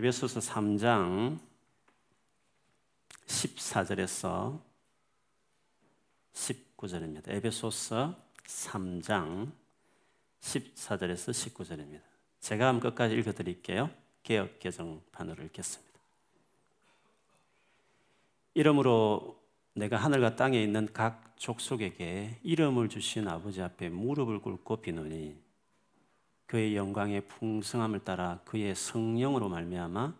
에베소서 3장 14절에서 19절입니다. 에베소서 3장 14절에서 19절입니다. 제가 한번 끝까지 읽어 드릴게요. 개혁 개정판으로 읽겠습니다. 이름으로 내가 하늘과 땅에 있는 각 족속에게 이름을 주신 아버지 앞에 무릎을 꿇고 비노니 그의 영광의 풍성함을 따라 그의 성령으로 말미암아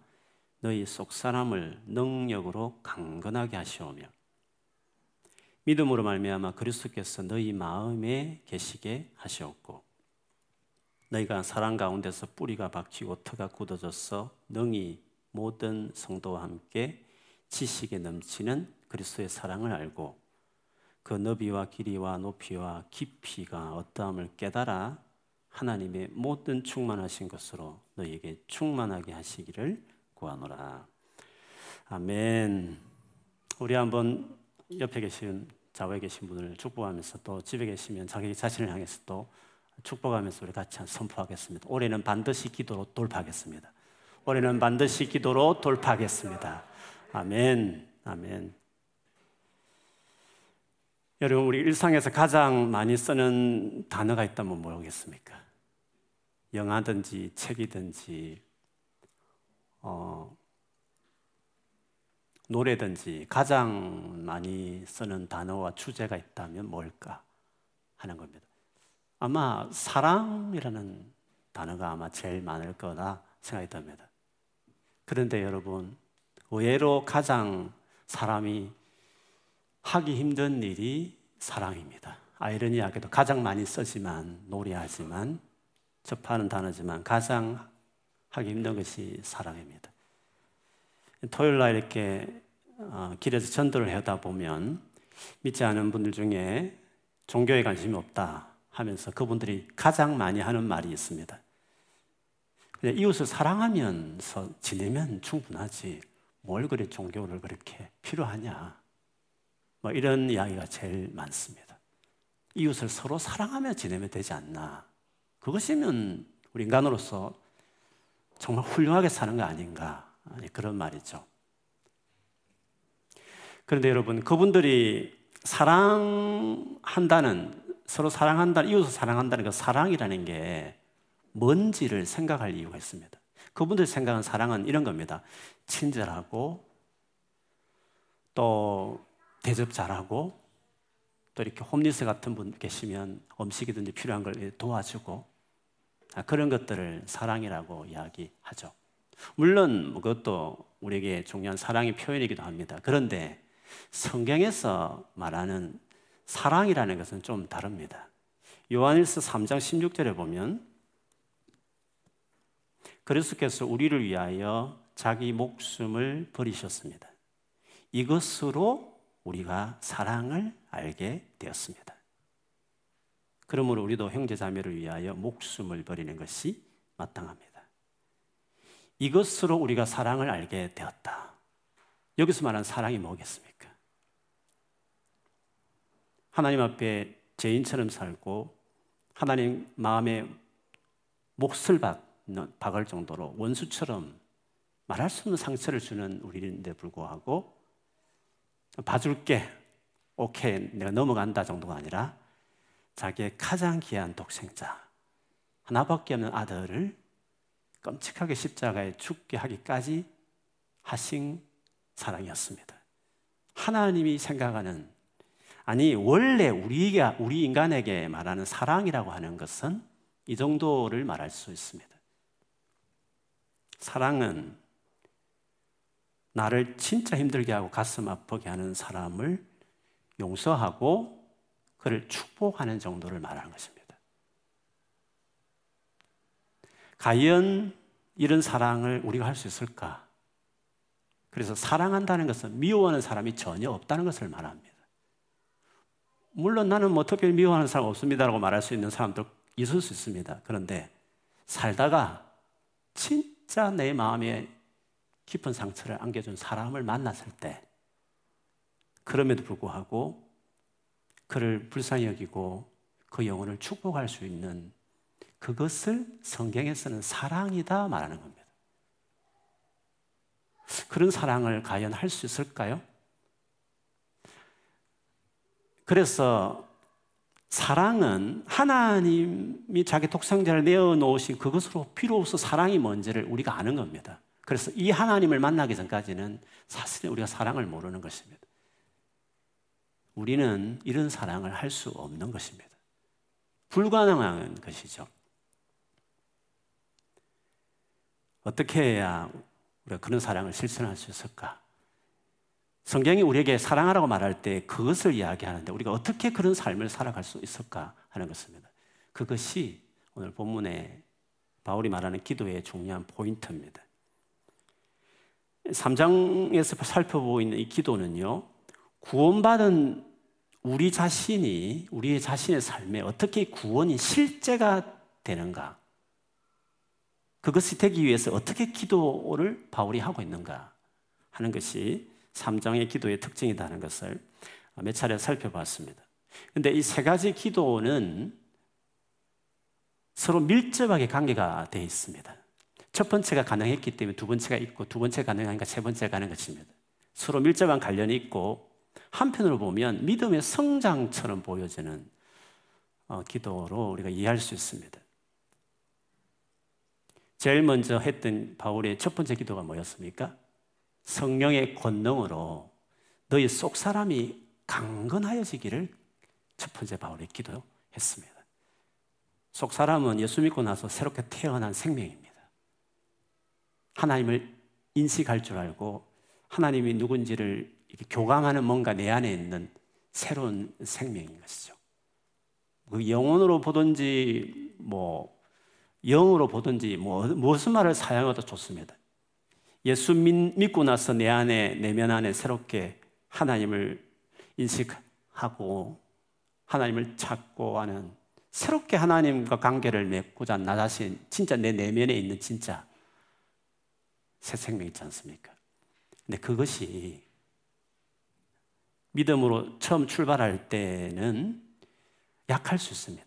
너희 속 사람을 능력으로 강건하게 하시오며 믿음으로 말미암아 그리스도께서 너희 마음에 계시게 하시었고 너희가 사랑 가운데서 뿌리가 박히고 터가 굳어져서 능히 모든 성도와 함께 지식에 넘치는 그리스도의 사랑을 알고 그 너비와 길이와 높이와 깊이가 어떠함을 깨달아 하나님의 모든 충만하신 것으로 너희에게 충만하게 하시기를 구하노라. 아멘. 우리 한번 옆에 계신 좌우에 계신 분을 축복하면서 또 집에 계시면 자기 자신을 향해서 또 축복하면서 우리 같이 선포하겠습니다. 올해는 반드시 기도로 돌파하겠습니다. 올해는 반드시 기도로 돌파하겠습니다. 아멘. 아멘. 여러분, 우리 일상에서 가장 많이 쓰는 단어가 있다면 뭐겠습니까? 영화든지 책이든지, 어, 노래든지 가장 많이 쓰는 단어와 주제가 있다면 뭘까 하는 겁니다. 아마 사랑이라는 단어가 아마 제일 많을 거라 생각이 듭니다. 그런데 여러분, 의외로 가장 사람이 하기 힘든 일이 사랑입니다. 아이러니하게도 가장 많이 쓰지만, 노래하지만, 접하는 단어지만 가장 하기 힘든 것이 사랑입니다. 토요일 날 이렇게 어, 길에서 전도를 하다 보면 믿지 않은 분들 중에 종교에 관심이 없다 하면서 그분들이 가장 많이 하는 말이 있습니다. 이웃을 사랑하면서 지내면 충분하지. 뭘 그래 종교를 그렇게 필요하냐. 뭐 이런 이야기가 제일 많습니다. 이웃을 서로 사랑하며 지내면 되지 않나. 그것이면 우리 인간으로서 정말 훌륭하게 사는 거 아닌가. 그런 말이죠. 그런데 여러분, 그분들이 사랑한다는, 서로 사랑한다는, 이웃을 사랑한다는 그 사랑이라는 게 뭔지를 생각할 이유가 있습니다. 그분들 생각한 사랑은 이런 겁니다. 친절하고, 또 대접 잘하고, 또 이렇게 홈리스 같은 분 계시면 음식이든지 필요한 걸 도와주고, 아, 그런 것들을 사랑이라고 이야기하죠. 물론 그것도 우리에게 중요한 사랑의 표현이기도 합니다. 그런데 성경에서 말하는 사랑이라는 것은 좀 다릅니다. 요한일서 3장 16절에 보면 그리스도께서 우리를 위하여 자기 목숨을 버리셨습니다. 이것으로 우리가 사랑을 알게 되었습니다. 그러므로 우리도 형제 자매를 위하여 목숨을 버리는 것이 마땅합니다. 이것으로 우리가 사랑을 알게 되었다. 여기서 말하는 사랑이 뭐겠습니까? 하나님 앞에 죄인처럼 살고 하나님 마음에 몫을 박을 정도로 원수처럼 말할 수 없는 상처를 주는 우리인데 불구하고 봐줄게, 오케이, 내가 넘어간다 정도가 아니라 자기의 가장 귀한 독생자, 하나밖에 없는 아들을 끔찍하게 십자가에 죽게 하기까지 하신 사랑이었습니다. 하나님이 생각하는 아니 원래 우리가 우리 인간에게 말하는 사랑이라고 하는 것은 이 정도를 말할 수 있습니다. 사랑은 나를 진짜 힘들게 하고 가슴 아프게 하는 사람을 용서하고 그를 축복하는 정도를 말하는 것입니다. 과연 이런 사랑을 우리가 할 수 있을까? 그래서 사랑한다는 것은 미워하는 사람이 전혀 없다는 것을 말합니다. 물론 나는 뭐 특별히 미워하는 사람 없습니다라고 말할 수 있는 사람도 있을 수 있습니다. 그런데 살다가 진짜 내 마음에 깊은 상처를 안겨준 사람을 만났을 때 그럼에도 불구하고 그를 불쌍히 여기고 그 영혼을 축복할 수 있는 그것을 성경에서는 사랑이다 말하는 겁니다. 그런 사랑을 과연 할 수 있을까요? 그래서 사랑은 하나님이 자기 독생자를 내어 놓으신 그것으로 비로소 사랑이 뭔지를 우리가 아는 겁니다. 그래서 이 하나님을 만나기 전까지는 사실 우리가 사랑을 모르는 것입니다. 우리는 이런 사랑을 할 수 없는 것입니다. 불가능한 것이죠. 어떻게 해야 우리가 그런 사랑을 실천할 수 있을까? 성경이 우리에게 사랑하라고 말할 때 그것을 이야기하는데 우리가 어떻게 그런 삶을 살아갈 수 있을까 하는 것입니다. 그것이 오늘 본문에 바울이 말하는 기도의 중요한 포인트입니다. 3장에서 살펴보고 있는 이 기도는요, 구원받은 우리 자신이, 우리의 자신의 삶에 어떻게 구원이 실제가 되는가, 그것이 되기 위해서 어떻게 기도를 바울이 하고 있는가 하는 것이 3장의 기도의 특징이라는 것을 몇 차례 살펴봤습니다. 근데 이 세 가지 기도는 서로 밀접하게 관계가 되어 있습니다. 첫 번째가 가능했기 때문에 두 번째가 있고 두 번째 가능하니까 세 번째가 가는 것입니다. 서로 밀접한 관련이 있고 한편으로 보면 믿음의 성장처럼 보여지는 어, 기도로 우리가 이해할 수 있습니다. 제일 먼저 했던 바울의 첫 번째 기도가 뭐였습니까? 성령의 권능으로 너희 속 사람이 강건하여지기를 첫 번째 바울의 기도했습니다. 속 사람은 예수 믿고 나서 새롭게 태어난 생명입니다. 하나님을 인식할 줄 알고 하나님이 누군지를 교감하는 뭔가 내 안에 있는 새로운 생명인 것이죠. 그 영혼으로 보든지 뭐 영으로 보든지 뭐 무슨 말을 사용해도 좋습니다. 예수 믿고 나서 내 안에 내면 안에 새롭게 하나님을 인식하고 하나님을 찾고 하는 새롭게 하나님과 관계를 맺고자 나 자신 진짜 내 내면에 있는 진짜 새 생명 있지 않습니까? 근데 그것이 믿음으로 처음 출발할 때는 약할 수 있습니다.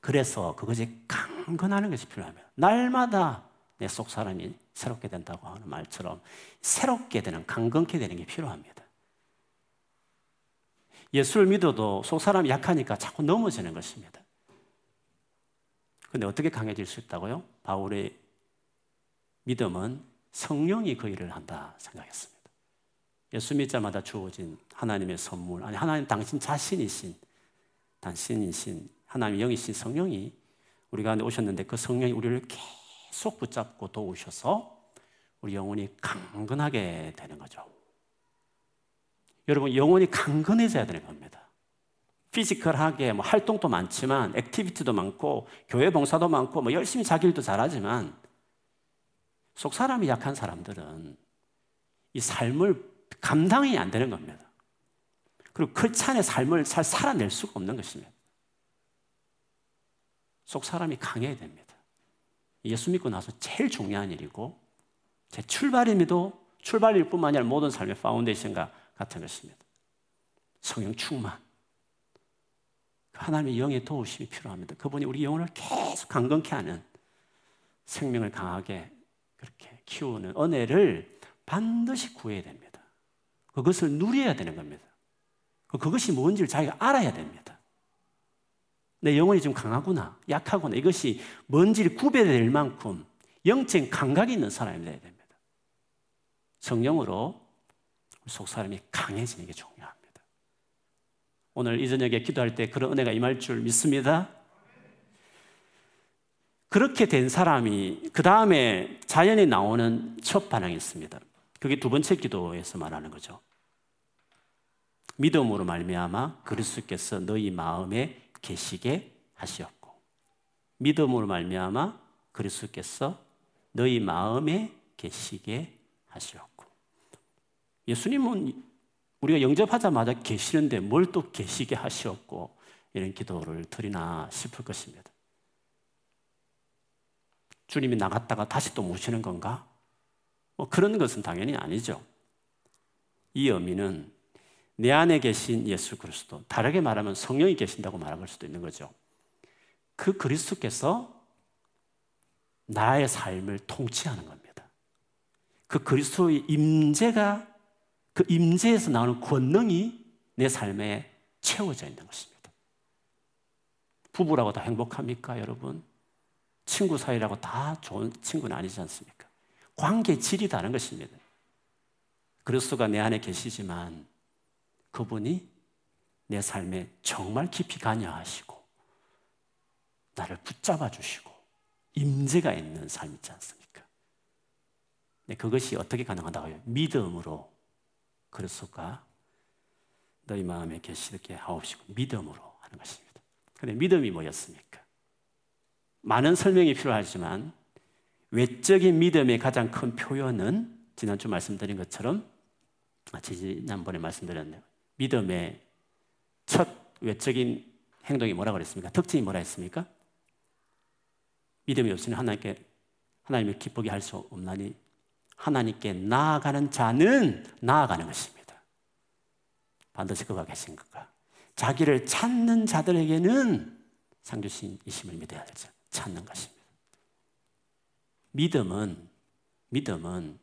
그래서 그것이 강건하는 것이 필요합니다. 날마다 내 속 사람이 새롭게 된다고 하는 말처럼 새롭게 되는, 강건케 되는 게 필요합니다. 예수를 믿어도 속 사람이 약하니까 자꾸 넘어지는 것입니다. 근데 어떻게 강해질 수 있다고요? 바울의 믿음은 성령이 그 일을 한다 생각했습니다. 예수 믿자마다 주어진 하나님의 선물, 아니 하나님 당신 자신이신 당신이신 하나님 영이신 성령이 우리 가운데 오셨는데 그 성령이 우리를 계속 붙잡고 도우셔서 우리 영혼이 강건하게 되는 거죠. 여러분, 영혼이 강건해져야 되는 겁니다. physical하게 뭐 활동도 많지만, activity도 많고, 교회 봉사도 많고, 뭐 열심히 자기 일도 잘하지만, 속 사람이 약한 사람들은 이 삶을 감당이 안 되는 겁니다. 그리고 크리스찬의 삶을 잘 살아낼 수가 없는 것입니다. 속 사람이 강해야 됩니다. 예수 믿고 나서 제일 중요한 일이고 제 출발임에도 출발일 뿐만 아니라 모든 삶의 파운데이션과 같은 것입니다. 성령 충만. 하나님의 영의 도우심이 필요합니다. 그분이 우리 영혼을 계속 강건케 하는 생명을 강하게 키우는 은혜를 반드시 구해야 됩니다. 그것을 누려야 되는 겁니다. 그것이 뭔지를 자기가 알아야 됩니다. 내 영혼이 좀 강하구나, 약하구나. 이것이 뭔지를 구별될 만큼 영적 감각이 있는 사람이 되어야 됩니다. 성령으로 속 사람이 강해지는 게 중요합니다. 오늘 이 저녁에 기도할 때 그런 은혜가 임할 줄 믿습니다. 그렇게 된 사람이 그 다음에 자연에 나오는 첫 반응이 있습니다. 그게 두 번째 기도에서 말하는 거죠. 믿음으로 말미암아 그리스도께서 너희 마음에 계시게 하시었고 믿음으로 말미암아 그리스도께서 너희 마음에 계시게 하시었고 예수님은 우리가 영접하자마자 계시는데 뭘 또 계시게 하시었고 이런 기도를 드리나 싶을 것입니다. 주님이 나갔다가 다시 또 모시는 건가? 뭐 그런 것은 당연히 아니죠. 이 의미는 내 안에 계신 예수 그리스도, 다르게 말하면 성령이 계신다고 말할 수도 있는 거죠. 그 그리스도께서 나의 삶을 통치하는 겁니다. 그 그리스도의 임재가 그 임재에서 나오는 권능이 내 삶에 채워져 있는 것입니다. 부부라고 다 행복합니까, 여러분? 친구 사이라고 다 좋은 친구는 아니지 않습니까? 관계 질이 다른 것입니다. 그리스도가 내 안에 계시지만 그분이 내 삶에 정말 깊이 관여하시고 나를 붙잡아 주시고 임재가 있는 삶 있지 않습니까? 네, 그것이 어떻게 가능하다고요? 믿음으로 그리스도가 너희 마음에 계시게 하옵시고 믿음으로 하는 것입니다. 근데 믿음이 뭐였습니까? 많은 설명이 필요하지만 외적인 믿음의 가장 큰 표현은 지난주 말씀드린 것처럼 아, 지난번에 말씀드렸네요. 믿음의 첫 외적인 행동이 뭐라고 그랬습니까? 특징이 뭐라 했습니까? 믿음이 없으면 하나님께 하나님을 기쁘게 할 수 없나니 하나님께 나아가는 자는 나아가는 것입니다. 반드시 그가 계신 것과 자기를 찾는 자들에게는 상주신이심을 믿어야 되죠. 찾는 것입니다. 믿음은 믿음은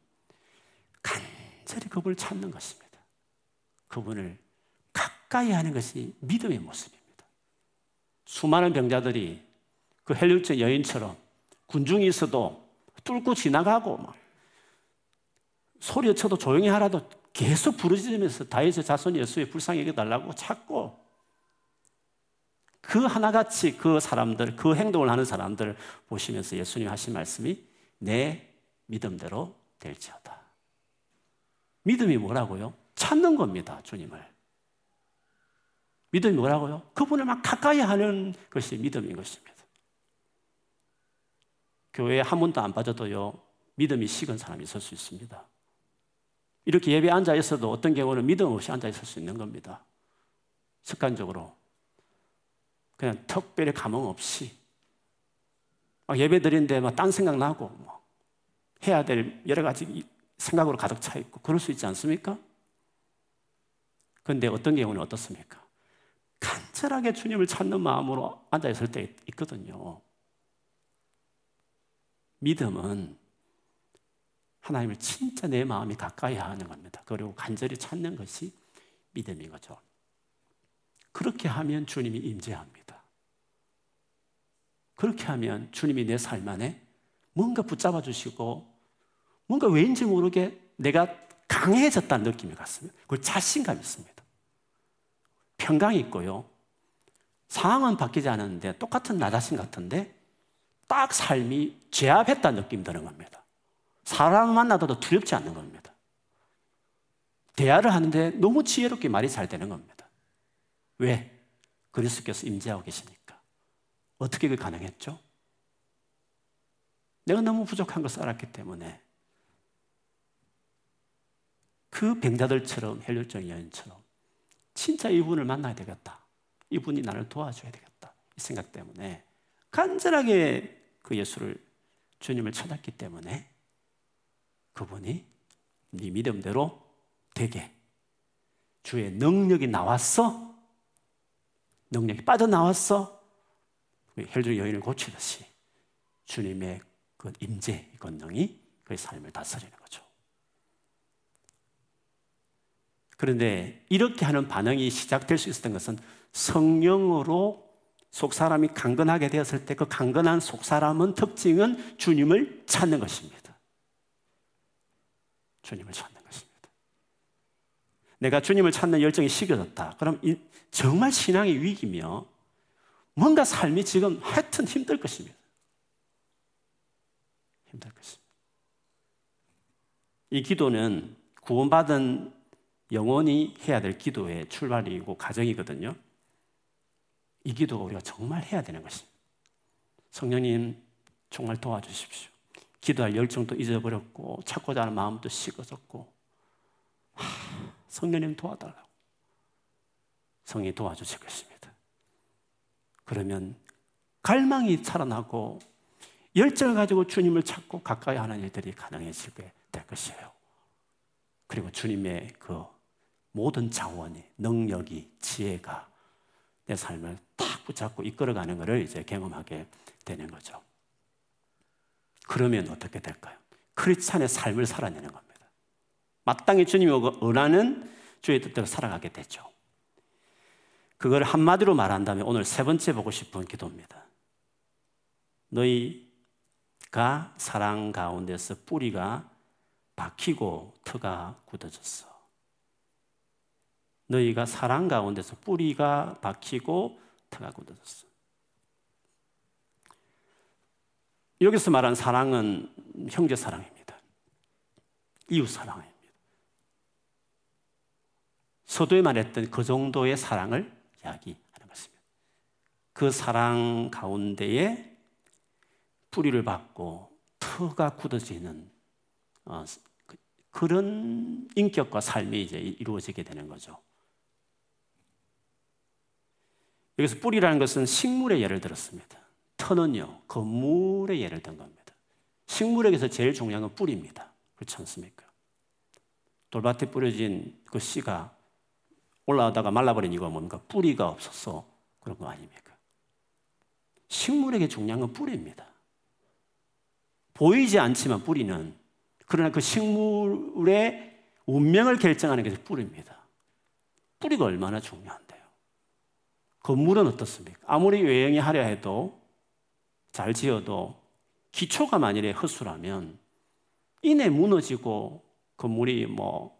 간절히 그분을 찾는 것입니다. 그분을 가까이 하는 것이 믿음의 모습입니다. 수많은 병자들이 그 헬리우드 여인처럼 군중이 있어도 뚫고 지나가고 막 소리쳐도 조용히 하라도 계속 부르짖으면서 다윗의 자손 예수의 불쌍히 여겨달라고 찾고 그 하나같이 그 사람들, 그 행동을 하는 사람들 보시면서 예수님 하신 말씀이 내 믿음대로 될지어다. 믿음이 뭐라고요? 찾는 겁니다, 주님을. 믿음이 뭐라고요? 그분을 막 가까이 하는 것이 믿음인 것입니다. 교회에 한 번도 안 빠져도요, 믿음이 식은 사람이 있을 수 있습니다. 이렇게 예배 앉아 있어도 어떤 경우는 믿음 없이 앉아 있을 수 있는 겁니다. 습관적으로. 그냥 특별히 감흥 없이. 막 예배 드리는데 막 딴 생각 나고, 뭐 해야 될 여러 가지 생각으로 가득 차 있고, 그럴 수 있지 않습니까? 그런데 어떤 경우는 어떻습니까? 간절하게 주님을 찾는 마음으로 앉아 있을 때 있거든요. 믿음은 하나님을 진짜 내 마음이 가까이 하는 겁니다. 그리고 간절히 찾는 것이 믿음인 거죠. 그렇게 하면 주님이 임재합니다. 그렇게 하면 주님이 내 삶 안에 뭔가 붙잡아 주시고 뭔가 왠지 모르게 내가 강해졌다는 느낌이 갔습니다. 그 자신감 있습니다. 평강이 있고요. 상황은 바뀌지 않았는데 똑같은 나 자신 같은데 딱 삶이 제압했다는 느낌 드는 겁니다. 사람 만나도 두렵지 않는 겁니다. 대화를 하는데 너무 지혜롭게 말이 잘 되는 겁니다. 왜? 그리스도께서 임재하고 계시니까. 어떻게 그 가능했죠? 내가 너무 부족한 걸 알았기 때문에 그 병자들처럼 헬률적 여인처럼 진짜 이분을 만나야 되겠다. 이분이 나를 도와줘야 되겠다. 이 생각 때문에 간절하게 그 예수를 주님을 찾았기 때문에 그분이 네 믿음대로 되게 주의 능력이 나왔어 능력이 빠져나왔어 혈중 여인을 고치듯이 주님의 그 임재 권능이 그의 삶을 다스리는 거죠. 그런데 이렇게 하는 반응이 시작될 수 있었던 것은 성령으로 속 사람이 강건하게 되었을 때 그 강건한 속 사람은 특징은 주님을 찾는 것입니다. 주님을 찾는 것입니다. 내가 주님을 찾는 열정이 식어졌다. 그럼 정말 신앙의 위기며 뭔가 삶이 지금 하여튼 힘들 것입니다. 힘들 것입니다. 이 기도는 구원받은 영원히 해야 될 기도의 출발이고 가정이거든요. 이 기도가 우리가 정말 해야 되는 것입니다. 성령님 정말 도와주십시오. 기도할 열정도 잊어버렸고 찾고자 하는 마음도 식어졌고 하, 성령님 도와달라고 성이 도와주실 것입니다. 그러면 갈망이 살아나고 열정을 가지고 주님을 찾고 가까이 하는 일들이 가능해지게 될 것이에요. 그리고 주님의 그 모든 자원이 능력이 지혜가 내 삶을 탁 붙잡고 이끌어가는 것을 이제 경험하게 되는 거죠. 그러면 어떻게 될까요? 크리스찬의 삶을 살아내는 겁니다. 마땅히 주님이 원하는 주의 뜻대로 살아가게 되죠. 그걸 한마디로 말한다면 오늘 세 번째 보고 싶은 기도입니다. 너희가 사랑 가운데서 뿌리가 박히고 터가 굳어졌어. 너희가 사랑 가운데서 뿌리가 박히고 터가 굳어졌어. 여기서 말한 사랑은 형제 사랑입니다. 이웃 사랑입니다. 서도에 말했던 그 정도의 사랑을 이야기하는 것입니다. 그 사랑 가운데에 뿌리를 받고 터가 굳어지는 어, 그, 그런 인격과 삶이 이제 이루어지게 되는 거죠. 여기서 뿌리라는 것은 식물의 예를 들었습니다. 터는요, 건물의 예를 든 겁니다. 식물에게서 제일 중요한 건 뿌리입니다. 그렇지 않습니까? 돌밭에 뿌려진 그 씨가 올라가다가 말라버린 이유가 뭡니까? 뿌리가 없어서 그런 거 아닙니까? 식물에게 중요한 건 뿌리입니다. 보이지 않지만 뿌리는 그러나 그 식물의 운명을 결정하는 게 뿌리입니다. 뿌리가 얼마나 중요한데요. 건물은 어떻습니까? 아무리 외형이 하려 해도 잘 지어도 기초가 만일에 허술하면 이내 무너지고 건물이 뭐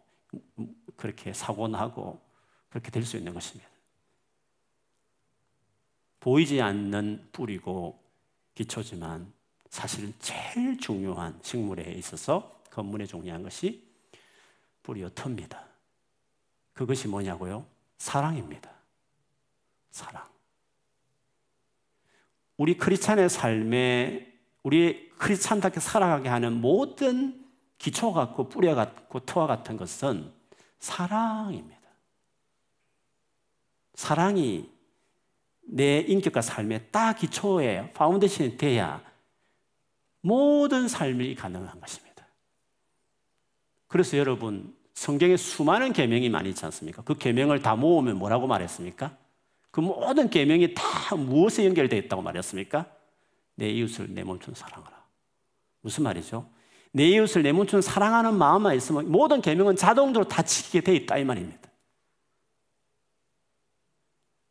그렇게 사고 나고 그렇게 될 수 있는 것입니다. 보이지 않는 뿌리고 기초지만 사실은 제일 중요한 식물에 있어서 건물에 중요한 것이 뿌리와 터입니다. 그것이 뭐냐고요? 사랑입니다. 사랑. 우리 크리스찬의 삶에 우리 크리스찬답게 살아가게 하는 모든 기초 같고 뿌리 같고 터와 같은 것은 사랑입니다. 사랑이 내 인격과 삶의 딱 기초에 foundation이 돼야 모든 삶이 가능한 것입니다. 그래서 여러분 성경에 수많은 계명이 많이 있지 않습니까? 그 계명을 다 모으면 뭐라고 말했습니까? 그 모든 계명이 다 무엇에 연결되어 있다고 말했습니까? 내 이웃을 내 몸처럼 사랑하라. 무슨 말이죠? 내 이웃을 내 몸처럼 사랑하는 마음만 있으면 모든 계명은 자동적으로 다 지키게 돼 있다 이 말입니다.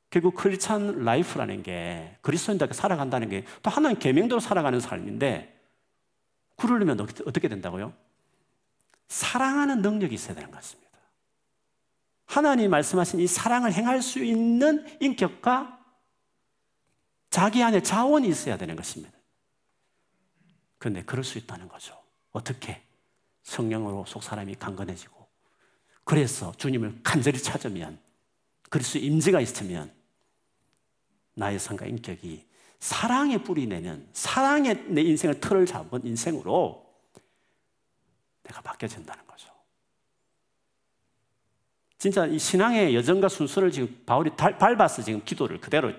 결국 Christian life라는 게 그리스도인답게 살아간다는 게 또 하나님 계명대로 살아가는 삶인데 그러려면 어떻게 된다고요? 사랑하는 능력이 있어야 되는 것입니다. 하나님 말씀하신 이 사랑을 행할 수 있는 인격과 자기 안에 자원이 있어야 되는 것입니다. 그런데 그럴 수 있다는 거죠. 어떻게? 성령으로 속 사람이 강건해지고 그래서 주님을 간절히 찾으면 그리스도 임재가 있으면 나의 성과 인격이 사랑에 뿌리 내는 사랑의 내 인생을 틀을 잡은 인생으로 내가 바뀌어진다는 거죠. 진짜 이 신앙의 여정과 순서를 지금 바울이 밟아서 지금 기도를 그대로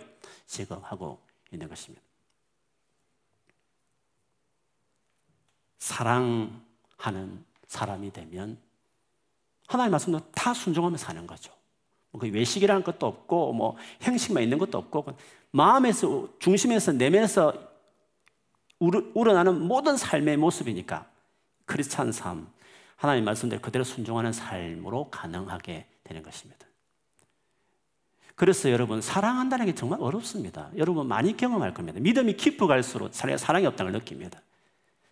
지금 하고 있는 것입니다. 사랑하는 사람이 되면 하나님 말씀도 다 순종하며 사는 거죠. 뭐그 외식이라는 것도 없고 뭐 행식만 있는 것도 없고 마음에서 중심에서 내면에서 우러나는 모든 삶의 모습이니까 크리스찬 삶 하나님 말씀대로 그대로 순종하는 삶으로 가능하게 되는 것입니다. 그래서 여러분 사랑한다는 게 정말 어렵습니다. 여러분 많이 경험할 겁니다. 믿음이 깊어 갈수록 사랑이 없다는 걸 느낍니다.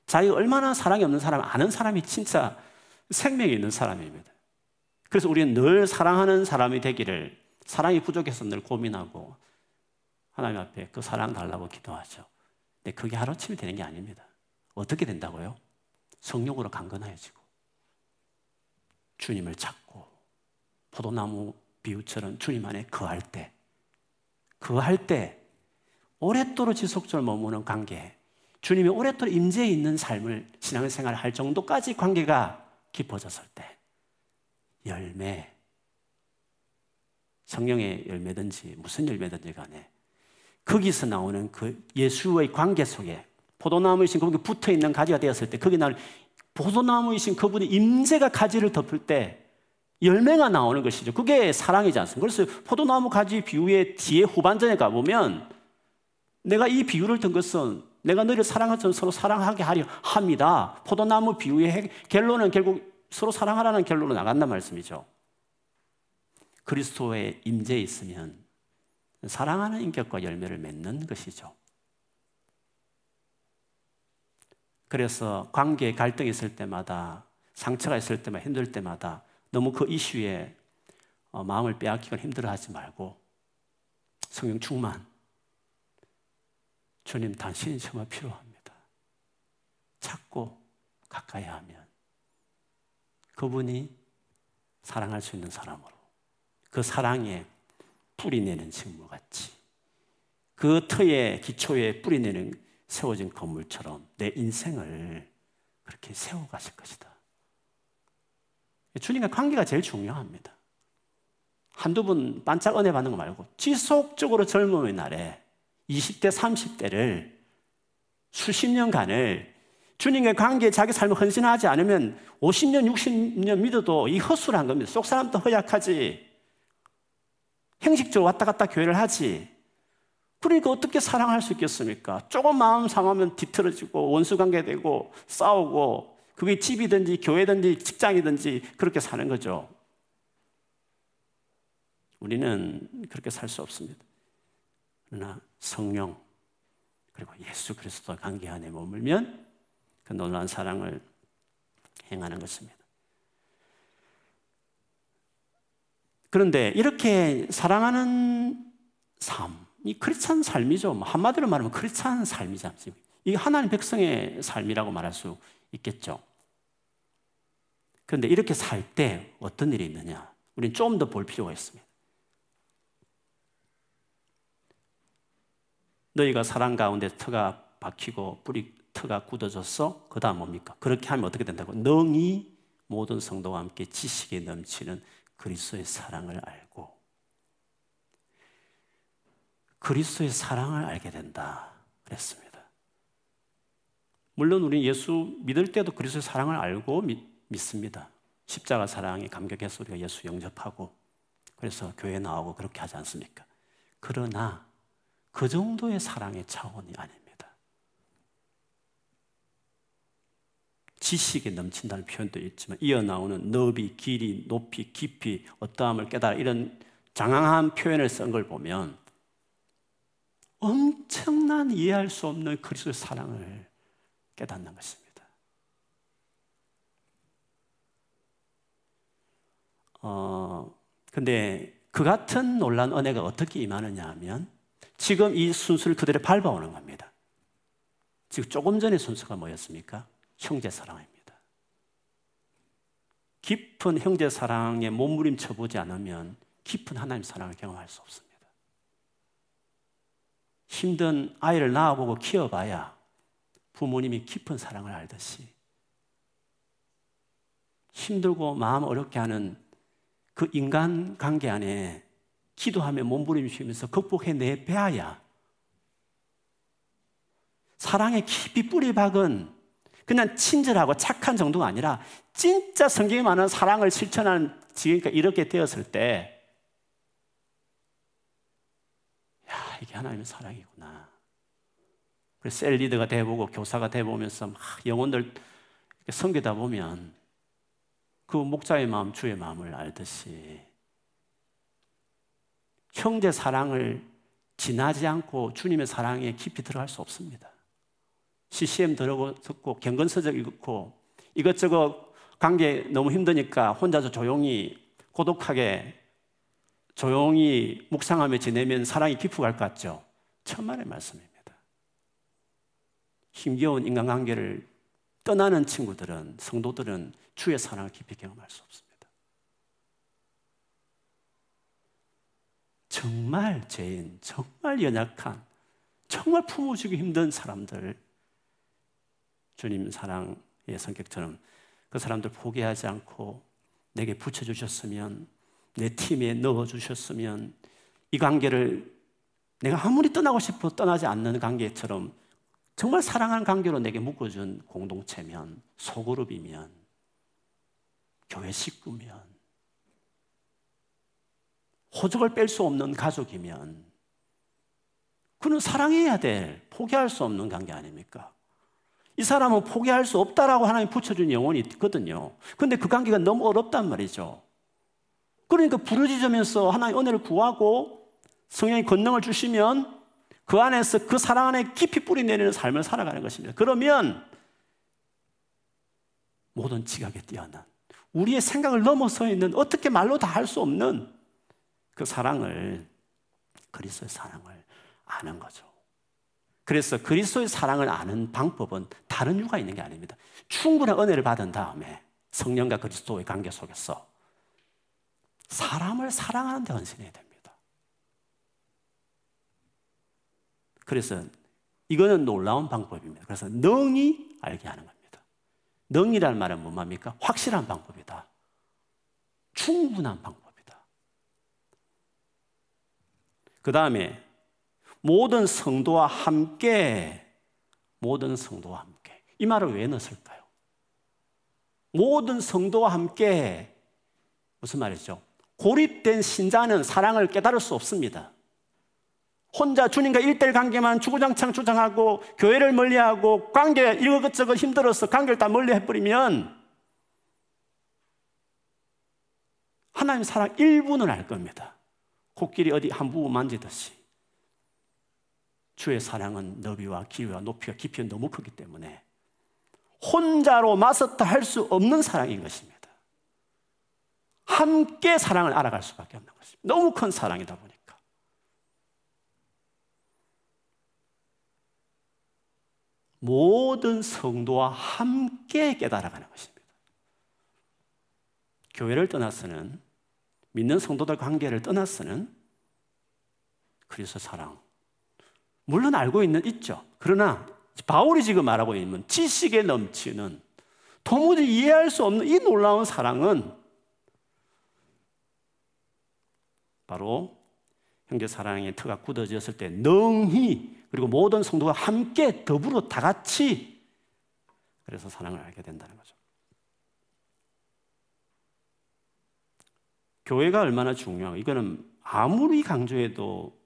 자기가 얼마나 사랑이 없는 사람 아는 사람이 진짜 생명이 있는 사람입니다. 그래서 우리는 늘 사랑하는 사람이 되기를 사랑이 부족해서 늘 고민하고 하나님 앞에 그 사랑 달라고 기도하죠. 근데 그게 하루아침에 되는 게 아닙니다. 어떻게 된다고요? 성령으로 강건해지고 주님을 찾고 포도나무 비유처럼 주님 안에 거할 때 거할 때 오랫도록 지속적으로 머무는 관계 주님이 오랫도록 임재해 있는 삶을 신앙생활을 할 정도까지 관계가 깊어졌을 때 열매, 성령의 열매든지 무슨 열매든지 간에 거기서 나오는 그 예수의 관계 속에 포도나무이신 그분이 붙어 있는 가지가 되었을 때 거기 나올 포도나무이신 그분의 임재가 가지를 덮을 때 열매가 나오는 것이죠. 그게 사랑이지 않습니까? 그래서 포도나무 가지 비유의 뒤에 후반전에 가보면 내가 이 비유를 든 것은 내가 너를 사랑하처럼 서로 사랑하게 하려 합니다. 포도나무 비유의 결론은 결국 서로 사랑하라는 결론으로 나간단 말씀이죠. 그리스도의 임재에 있으면 사랑하는 인격과 열매를 맺는 것이죠. 그래서 관계에 갈등이 있을 때마다 상처가 있을 때마다 힘들 때마다 너무 그 이슈에 어, 마음을 빼앗기고 힘들어하지 말고 성령 충만 주님 당신이 정말 필요합니다. 찾고 가까이 하면 그분이 사랑할 수 있는 사람으로 그 사랑에 뿌리내는 식물같이 그 터에 기초에 뿌리내는 세워진 건물처럼 내 인생을 그렇게 세워가실 것이다. 주님과 관계가 제일 중요합니다. 한두 번 반짝 은혜 받는 거 말고 지속적으로 젊음의 날에 20대, 30대를 수십 년간을 주님의 관계에 자기 삶을 헌신하지 않으면 50년, 60년 믿어도 이 헛수를 한 겁니다. 속 사람도 허약하지. 형식적으로 왔다 갔다 교회를 하지. 그러니까 어떻게 사랑할 수 있겠습니까? 조금 마음 상하면 뒤틀어지고 원수 관계 되고 싸우고 그게 집이든지 교회든지 직장이든지 그렇게 사는 거죠. 우리는 그렇게 살 수 없습니다. 그러나 성령 그리고 예수 그리스도 관계 안에 머물면 그 놀라운 사랑을 행하는 것입니다. 그런데 이렇게 사랑하는 삶, 이 크리스찬 삶이죠. 뭐 한마디로 말하면 크리스찬 삶이죠. 이 하나님 백성의 삶이라고 말할 수 있겠죠. 그런데 이렇게 살 때 어떤 일이 있느냐? 우리는 좀 더 볼 필요가 있습니다. 너희가 사랑 가운데 터가 박히고 뿌리 터가 굳어졌어? 그 다음 뭡니까? 그렇게 하면 어떻게 된다고? 능히 모든 성도와 함께 지식에 넘치는 그리스도의 사랑을 알고 그리스도의 사랑을 알게 된다 그랬습니다. 물론 우리 예수 믿을 때도 그리스도의 사랑을 알고 믿, 믿습니다. 십자가 사랑에 감격해서 우리가 예수 영접하고 그래서 교회 나오고 그렇게 하지 않습니까? 그러나 그 정도의 사랑의 차원이 아닙니다. 지식에 넘친다는 표현도 있지만 이어 나오는 너비, 길이, 높이, 깊이, 어떠함을 깨달아 이런 장황한 표현을 쓴 걸 보면 엄청난 이해할 수 없는 그리스도의 사랑을 깨닫는 것입니다. 어, 근데 그 같은 놀란 은혜가 어떻게 임하느냐 하면 지금 이 순수를 그대로 밟아오는 겁니다. 지금 조금 전에 순수가 뭐였습니까? 형제 사랑입니다. 깊은 형제 사랑에 몸부림쳐 보지 않으면 깊은 하나님 사랑을 경험할 수 없습니다. 힘든 아이를 낳아보고 키워봐야 부모님이 깊은 사랑을 알듯이 힘들고 마음 어렵게 하는 그 인간 관계 안에 기도하며 몸부림치면서 극복해내 배야 사랑의 깊이 뿌리 박은 그냥 친절하고 착한 정도가 아니라 진짜 성경에 많은 사랑을 실천하는 지금까 이렇게 되었을 때 야, 이게 하나님의 사랑이구나. 그래서 셀 리더가 돼보고 교사가 돼보면서 막 영혼들 섬기다 보면 그 목자의 마음, 주의 마음을 알듯이 형제 사랑을 지나지 않고 주님의 사랑에 깊이 들어갈 수 없습니다. CCM 들어듣고 경건서적 읽고 이것저것 관계 너무 힘드니까 혼자서 조용히 고독하게 조용히 묵상하며 지내면 사랑이 깊어갈 것 같죠? 천만의 말씀입니다. 힘겨운 인간관계를 떠나는 친구들은, 성도들은 주의 사랑을 깊이 경험할 수 없습니다. 정말 죄인, 정말 연약한, 정말 품어주기 힘든 사람들, 주님 사랑의 성격처럼 그 사람들 포기하지 않고 내게 붙여주셨으면 내 팀에 넣어주셨으면 이 관계를 내가 아무리 떠나고 싶어 떠나지 않는 관계처럼 정말 사랑하는 관계로 내게 묶어준 공동체면 소그룹이면 교회 식구면 호적을 뺄 수 없는 가족이면 그는 사랑해야 될, 포기할 수 없는 관계 아닙니까? 이 사람은 포기할 수 없다라고 하나님 붙여준 영혼이 있거든요. 근데 그 관계가 너무 어렵단 말이죠. 그러니까 부르짖으면서 하나님 은혜를 구하고 성령의 권능을 주시면 그 안에서 그 사랑 안에 깊이 뿌리 내리는 삶을 살아가는 것입니다. 그러면 모든 지각에 뛰어난 우리의 생각을 넘어서 있는 어떻게 말로 다 할 수 없는 그 사랑을 그리스도의 사랑을 아는 거죠. 그래서 그리스도의 사랑을 아는 방법은 다른 이유가 있는 게 아닙니다. 충분한 은혜를 받은 다음에 성령과 그리스도의 관계 속에서 사람을 사랑하는 데 헌신해야 됩니다. 그래서 이거는 놀라운 방법입니다. 그래서 능히 알게 하는 겁니다. 능이라는 말은 뭐합니까 확실한 방법이다. 충분한 방법이다. 그 다음에 모든 성도와 함께, 모든 성도와 함께. 이 말을 왜 넣었을까요? 모든 성도와 함께, 무슨 말이죠? 고립된 신자는 사랑을 깨달을 수 없습니다. 혼자 주님과 일대일 관계만 주구장창 주장하고 교회를 멀리하고 관계 이것저것 힘들어서 관계를 다 멀리 해버리면 하나님 사랑 일부는 알 겁니다. 코끼리 어디 한 부분 만지듯이. 주의 사랑은 너비와 길이와 높이와 깊이가 너무 크기 때문에 혼자로 맞섰다 할 수 없는 사랑인 것입니다. 함께 사랑을 알아갈 수밖에 없는 것입니다. 너무 큰 사랑이다 보니까. 모든 성도와 함께 깨달아가는 것입니다. 교회를 떠나서는 믿는 성도들 관계를 떠나서는 그리스도 사랑, 물론 알고 있는 있죠. 그러나 바울이 지금 말하고 있는 지식에 넘치는 도무지 이해할 수 없는 이 놀라운 사랑은 바로 형제 사랑의 터가 굳어졌을 때 능히 그리고 모든 성도가 함께 더불어 다 같이 그래서 사랑을 알게 된다는 거죠. 교회가 얼마나 중요하고 이거는 아무리 강조해도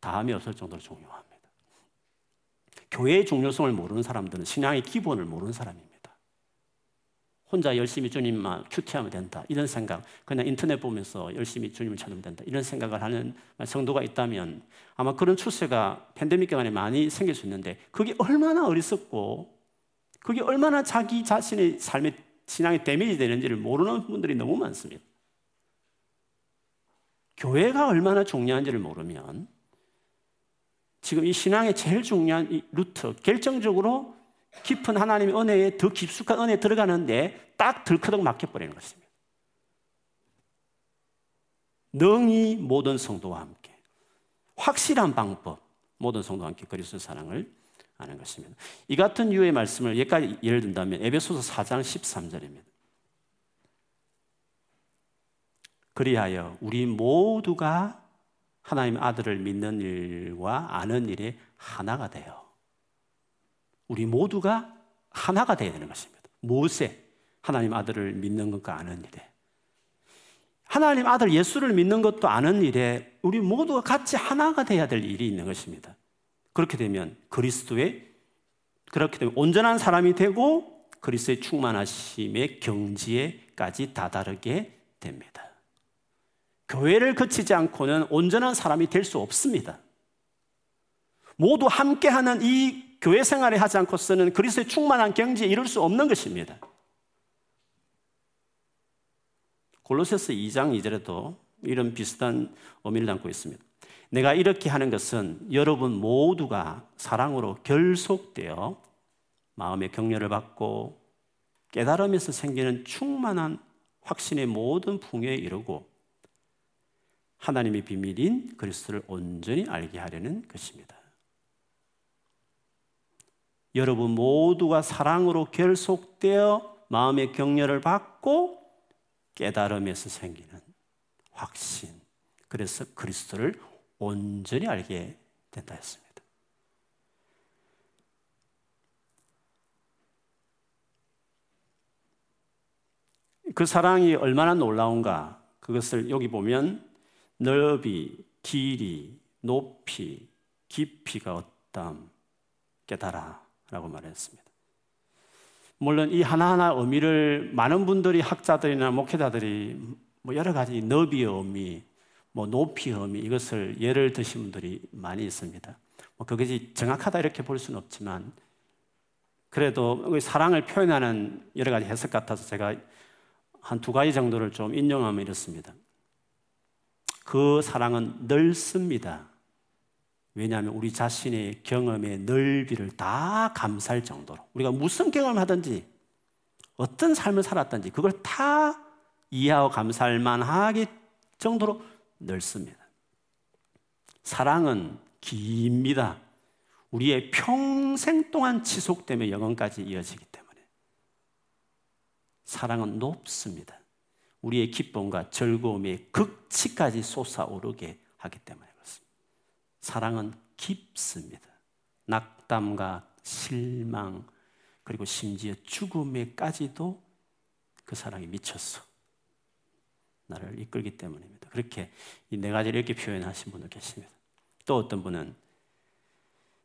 다음이 없을 정도로 중요합니다. 교회의 중요성을 모르는 사람들은 신앙의 기본을 모르는 사람입니다. 혼자 열심히 주님만 큐티하면 된다. 이런 생각, 그냥 인터넷 보면서 열심히 주님을 찾으면 된다. 이런 생각을 하는 성도가 있다면 아마 그런 추세가 팬데믹 기간에 많이 생길 수 있는데 그게 얼마나 어리석고 그게 얼마나 자기 자신의 삶의 신앙에 데미지 되는지를 모르는 분들이 너무 많습니다. 교회가 얼마나 중요한지를 모르면 지금 이 신앙의 제일 중요한 이 루트, 결정적으로 깊은 하나님의 은혜에 더 깊숙한 은혜에 들어가는데 딱 들커덕 막혀버리는 것입니다. 능히 모든 성도와 함께 확실한 방법 모든 성도와 함께 그리스도 사랑을 아는 것입니다. 이 같은 유의 말씀을 여기까지 예를 든다면 에베소서 4장 13절입니다. 그리하여 우리 모두가 하나님 아들을 믿는 일과 아는 일에 하나가 되어 우리 모두가 하나가 되어야 되는 것입니다. 무엇에 하나님 아들을 믿는 것과 아는 일에 하나님 아들 예수를 믿는 것도 아는 일에 우리 모두가 같이 하나가 되어야 될 일이 있는 것입니다. 그렇게 되면 그리스도의 그렇게 되면 온전한 사람이 되고 그리스도의 충만하심의 경지에까지 다다르게 됩니다. 교회를 거치지 않고는 온전한 사람이 될 수 없습니다. 모두 함께하는 이 교회 생활을 하지 않고서는 그리스도의 충만한 경지에 이룰 수 없는 것입니다. 골로새서 2장 2절에도 이런 비슷한 의미를 담고 있습니다. 내가 이렇게 하는 것은 여러분 모두가 사랑으로 결속되어 마음의 격려를 받고 깨달음에서 생기는 충만한 확신의 모든 풍요에 이르고 하나님의 비밀인 그리스도를 온전히 알게 하려는 것입니다. 여러분 모두가 사랑으로 결속되어 마음의 격려를 받고 깨달음에서 생기는 확신. 그래서 그리스도를 온전히 알게 된다 했습니다. 그 사랑이 얼마나 놀라운가 그것을 여기 보면 넓이, 길이, 높이, 깊이가 어떤 깨달아 라고 말했습니다. 물론 이 하나하나 의미를 많은 분들이 학자들이나 목회자들이 뭐 여러 가지 너비의 의미, 뭐 높이의 의미 이것을 예를 드신 분들이 많이 있습니다. 뭐 그것이 정확하다 이렇게 볼 수는 없지만 그래도 사랑을 표현하는 여러 가지 해석 같아서 제가 한 두 가지 정도를 좀 인용하면 이렇습니다. 그 사랑은 넓습니다. 왜냐하면 우리 자신의 경험의 넓이를 다 감사할 정도로 우리가 무슨 경험을 하든지 어떤 삶을 살았든지 그걸 다 이해하고 감사할 만하게 정도로 넓습니다. 사랑은 깁니다. 우리의 평생 동안 지속되며 영원까지 이어지기 때문에 사랑은 높습니다. 우리의 기쁨과 즐거움의 극치까지 솟아오르게 하기 때문에 그렇습니다. 사랑은 깊습니다. 낙담과 실망 그리고 심지어 죽음에까지도 그 사랑이 미쳤어. 나를 이끌기 때문입니다. 그렇게 이 네 가지를 이렇게 표현하신 분도 계십니다. 또 어떤 분은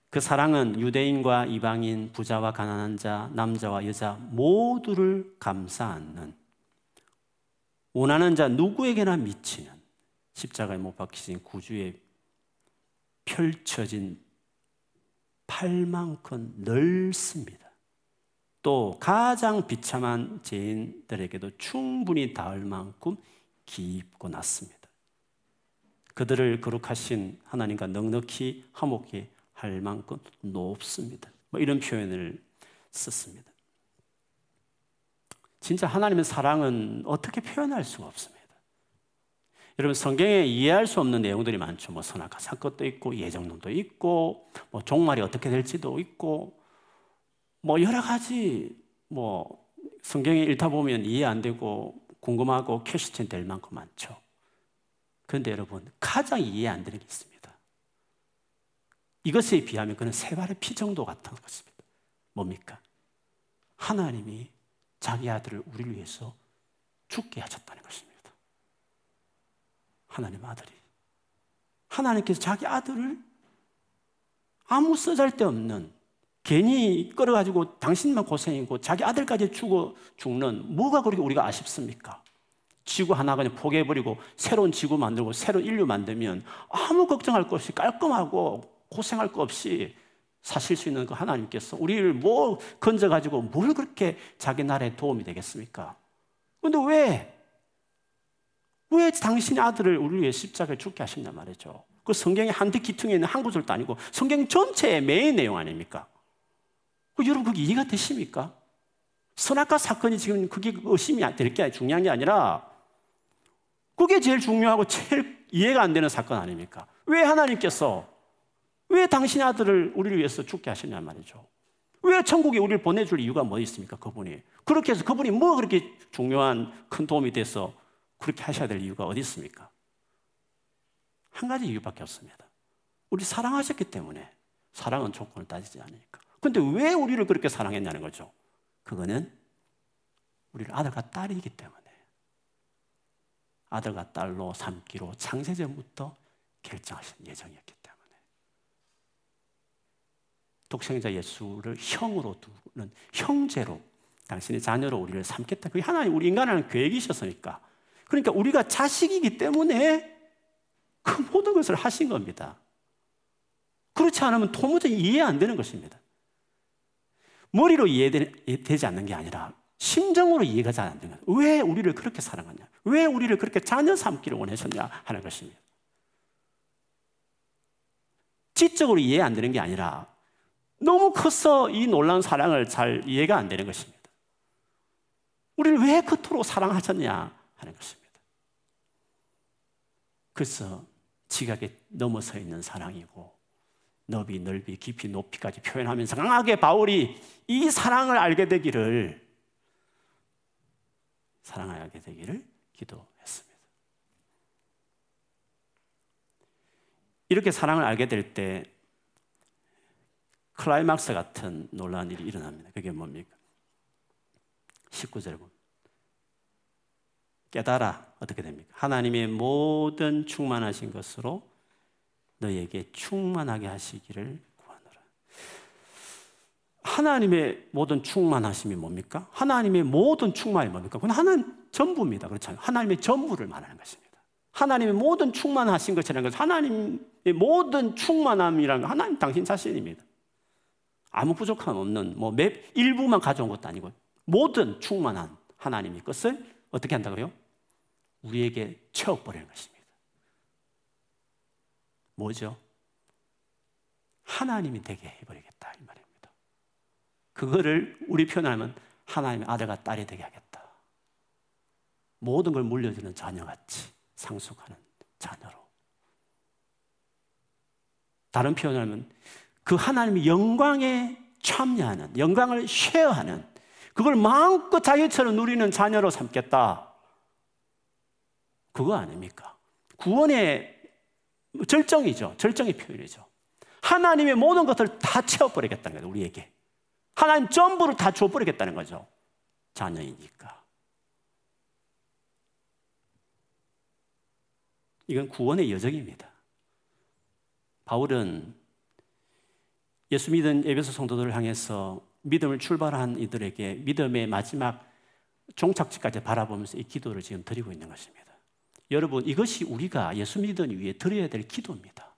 그 사랑은 유대인과 이방인, 부자와 가난한 자, 남자와 여자 모두를 감싸 안는 원하는 자 누구에게나 미치는 십자가에 못 박히신 구주의 펼쳐진 팔만큼 넓습니다. 또 가장 비참한 죄인들에게도 충분히 닿을 만큼 깊고 낮습니다. 그들을 거룩하신 하나님과 넉넉히 화목해 할 만큼 높습니다. 뭐 이런 표현을 썼습니다. 진짜 하나님의 사랑은 어떻게 표현할 수가 없습니다. 여러분 성경에 이해할 수 없는 내용들이 많죠. 뭐 선악과 사건도 있고 예정론도 있고 뭐 종말이 어떻게 될지도 있고 뭐 여러 가지 뭐 성경에 읽다 보면 이해 안 되고 궁금하고 퀘스천 될 만큼 많죠. 그런데 여러분 가장 이해 안 되는 게 있습니다. 이것에 비하면 그는 세 발의 피 정도 같은 것입니다. 뭡니까? 하나님이 자기 아들을 우리를 위해서 죽게 하셨다는 것입니다. 하나님 아들이. 하나님께서 자기 아들을 아무 쓰잘데없는 괜히 끌어가지고 당신만 고생이고 자기 아들까지 죽어 죽는 뭐가 그렇게 우리가 아쉽습니까? 지구 하나 그냥 포기해버리고 새로운 지구 만들고 새로운 인류 만들면 아무 걱정할 것 없이 깔끔하고 고생할 거 없이 사실 수 있는 그 하나님께서 우리를 뭐 건져가지고 뭘 그렇게 자기 나라에 도움이 되겠습니까? 근데 왜? 왜 당신의 아들을 우리 위해 십자가에 죽게 하셨냐 말이죠. 그 성경의 한두 기퉁에 있는 한 구절도 아니고 성경 전체의 메인 내용 아닙니까? 그 여러분 그게 이해가 되십니까? 선악과 사건이 지금 그게 의심이 될 게 중요한 게 아니라 그게 제일 중요하고 제일 이해가 안 되는 사건 아닙니까? 왜 하나님께서 왜 당신의 아들을 우리를 위해서 죽게 하시냐 말이죠. 왜 천국에 우리를 보내줄 이유가 뭐 있습니까? 그분이. 그렇게 해서 그분이 뭐 그렇게 중요한 큰 도움이 돼서 그렇게 하셔야 될 이유가 어디 있습니까? 한 가지 이유밖에 없습니다. 우리 사랑하셨기 때문에 사랑은 조건을 따지지 않으니까. 근데 왜 우리를 그렇게 사랑했냐는 거죠. 그거는 우리를 아들과 딸이기 때문에 아들과 딸로 삼기로 창세전부터 결정하신 예정이었기 때문에 독생자 예수를 형으로 두는 형제로 당신의 자녀로 우리를 삼겠다. 그게 하나님 우리 인간하는 계획이셨으니까. 그러니까 우리가 자식이기 때문에 그 모든 것을 하신 겁니다. 그렇지 않으면 도무지 이해 안 되는 것입니다. 머리로 이해되지 않는 게 아니라 심정으로 이해가 잘 안 되는 거예요. 왜 우리를 그렇게 사랑하냐? 왜 우리를 그렇게 자녀 삼기를 원하셨냐? 하는 것입니다. 지적으로 이해 안 되는 게 아니라 너무 커서 이 놀라운 사랑을 잘 이해가 안 되는 것입니다. 우리를 왜 그토록 사랑하셨냐 하는 것입니다. 그래서 지각에 넘어서 있는 사랑이고 너비, 넓이, 깊이, 높이까지 표현하면서 강하게 바울이 이 사랑을 알게 되기를 사랑을 알게 되기를 기도했습니다. 이렇게 사랑을 알게 될 때 클라이막스 같은 놀라운 일이 일어납니다. 그게 뭡니까? 19절 보 깨달아 어떻게 됩니까? 하나님의 모든 충만하신 것으로 너에게 충만하게 하시기를 구하노라. 하나님의 모든 충만하심이 뭡니까? 하나님의 모든 충만이 뭡니까? 그건 하나님 전부입니다. 그렇잖아요. 하나님의 전부를 말하는 것입니다. 하나님의 모든 충만하신 것이라는 것은 하나님의 모든 충만함이라는 건 하나님 당신 자신입니다. 아무 부족함 없는 뭐 일부만 가져온 것도 아니고 모든 충만한 하나님의 것을 어떻게 한다고요? 우리에게 채워버리는 것입니다. 뭐죠? 하나님이 되게 해버리겠다 이 말입니다. 그거를 우리 표현하면 하나님의 아들과 딸이 되게 하겠다. 모든 걸 물려주는 자녀같이 상속하는 자녀로. 다른 표현하면 그 하나님의 영광에 참여하는, 영광을 쉐어하는, 그걸 마음껏 자기처럼 누리는 자녀로 삼겠다. 그거 아닙니까? 구원의 절정이죠. 절정의 표현이죠. 하나님의 모든 것을 다 채워버리겠다는 거예요, 우리에게. 하나님 전부를 다 줘버리겠다는 거죠. 자녀이니까. 이건 구원의 여정입니다. 바울은 예수 믿은 에베소 성도들을 향해서 믿음을 출발한 이들에게 믿음의 마지막 종착지까지 바라보면서 이 기도를 지금 드리고 있는 것입니다. 여러분, 이것이 우리가 예수 믿은 위에 드려야 될 기도입니다.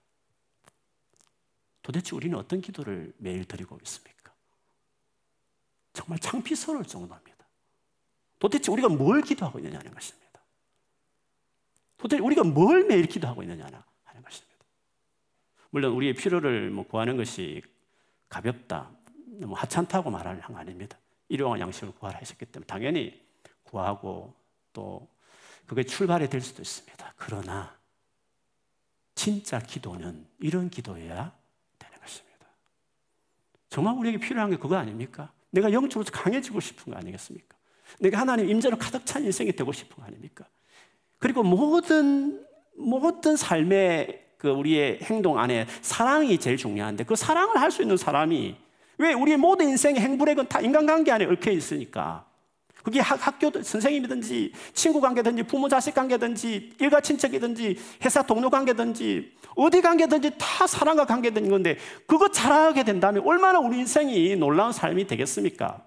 도대체 우리는 어떤 기도를 매일 드리고 있습니까? 정말 창피스러울 정도입니다. 도대체 우리가 뭘 기도하고 있느냐는 것입니다. 도대체 우리가 뭘 매일 기도하고 있느냐 하는 것입니다. 물론 우리의 필요를 뭐 구하는 것이 가볍다, 너무 하찮다고 말하는 거 아닙니다. 일용할 양식을 구하라 했었기 때문에 당연히 구하고 또 그게 출발이 될 수도 있습니다. 그러나 진짜 기도는 이런 기도여야 되는 것입니다. 정말 우리에게 필요한 게 그거 아닙니까? 내가 영적으로 강해지고 싶은 거 아니겠습니까? 내가 하나님 임재로 가득 찬 인생이 되고 싶은 거 아닙니까? 그리고 모든 모든 삶의 그 우리의 행동 안에 사랑이 제일 중요한데 그 사랑을 할 수 있는 사람이 왜 우리의 모든 인생의 행불액은 다 인간관계 안에 얽혀 있으니까 그게 학 교 선생님이든지 친구 관계든지 부모 자식 관계든지 일가 친척이든지 회사 동료 관계든지 어디 관계든지 다 사랑과 관계된 건데 그거 잘하게 된다면 얼마나 우리 인생이 놀라운 삶이 되겠습니까?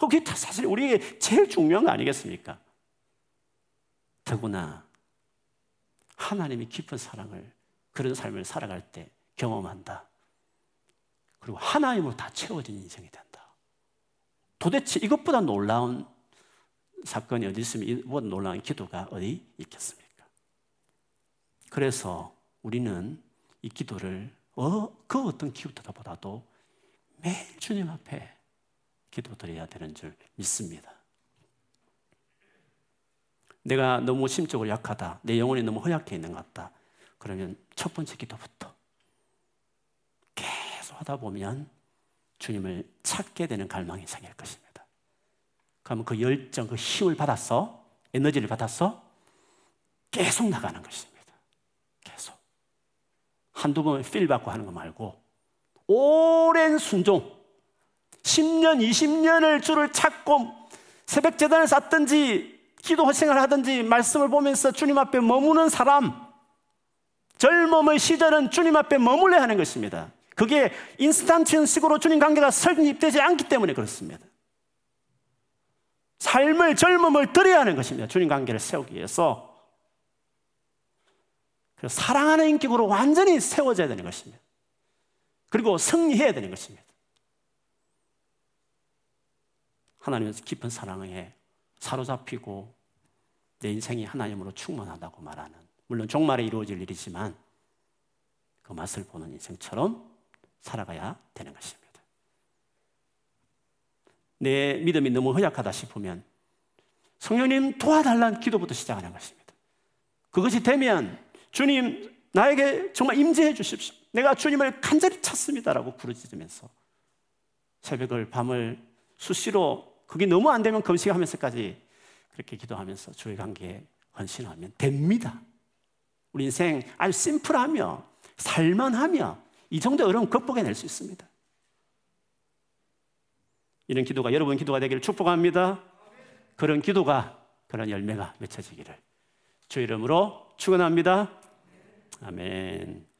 그게 사실 우리에게 제일 중요한 거 아니겠습니까? 더구나 하나님이 깊은 사랑을 그런 삶을 살아갈 때 경험한다. 그리고 하나님으로 다 채워진 인생이 된다. 도대체 이것보다 놀라운 사건이 어디 있으면 이보다 놀라운 기도가 어디 있겠습니까? 그래서 우리는 이 기도를 어, 그 어떤 기도보다도 매일 주님 앞에 기도드려야 되는 줄 믿습니다. 내가 너무 심적으로 약하다. 내 영혼이 너무 허약해 있는 것 같다. 그러면 첫 번째 기도부터 계속 하다 보면 주님을 찾게 되는 갈망이 생길 것입니다. 그러면 그 열정, 그 힘을 받았어? 에너지를 받았어? 계속 나가는 것입니다. 계속. 한두 번 필 받고 하는 거 말고 오랜 순종, 10년, 20년을 주를 찾고 새벽 재단을 쌓든지 기도 생활 하든지 말씀을 보면서 주님 앞에 머무는 사람, 젊음의 시절은 주님 앞에 머물러야 하는 것입니다. 그게 인스탄트식으로 주님 관계가 설립되지 않기 때문에 그렇습니다. 삶을 젊음을 드려야 하는 것입니다. 주님 관계를 세우기 위해서. 사랑하는 인격으로 완전히 세워져야 되는 것입니다. 그리고 승리해야 되는 것입니다. 하나님의 깊은 사랑에 사로잡히고 내 인생이 하나님으로 충만하다고 말하는 물론 종말에 이루어질 일이지만 그 맛을 보는 인생처럼 살아가야 되는 것입니다. 내 믿음이 너무 허약하다 싶으면 성령님 도와달라는 기도부터 시작하는 것입니다. 그것이 되면 주님 나에게 정말 임재해 주십시오. 내가 주님을 간절히 찾습니다라고 부르짖으면서 새벽을 밤을 수시로 그게 너무 안 되면 금식하면서까지 그렇게 기도하면서 주의 관계에 헌신하면 됩니다. 우리 인생 아주 심플하며 살만하며 이 정도 어려움 극복해낼 수 있습니다. 이런 기도가 여러분 기도가 되기를 축복합니다. 그런 기도가 그런 열매가 맺혀지기를 주 이름으로 축원합니다. 아멘.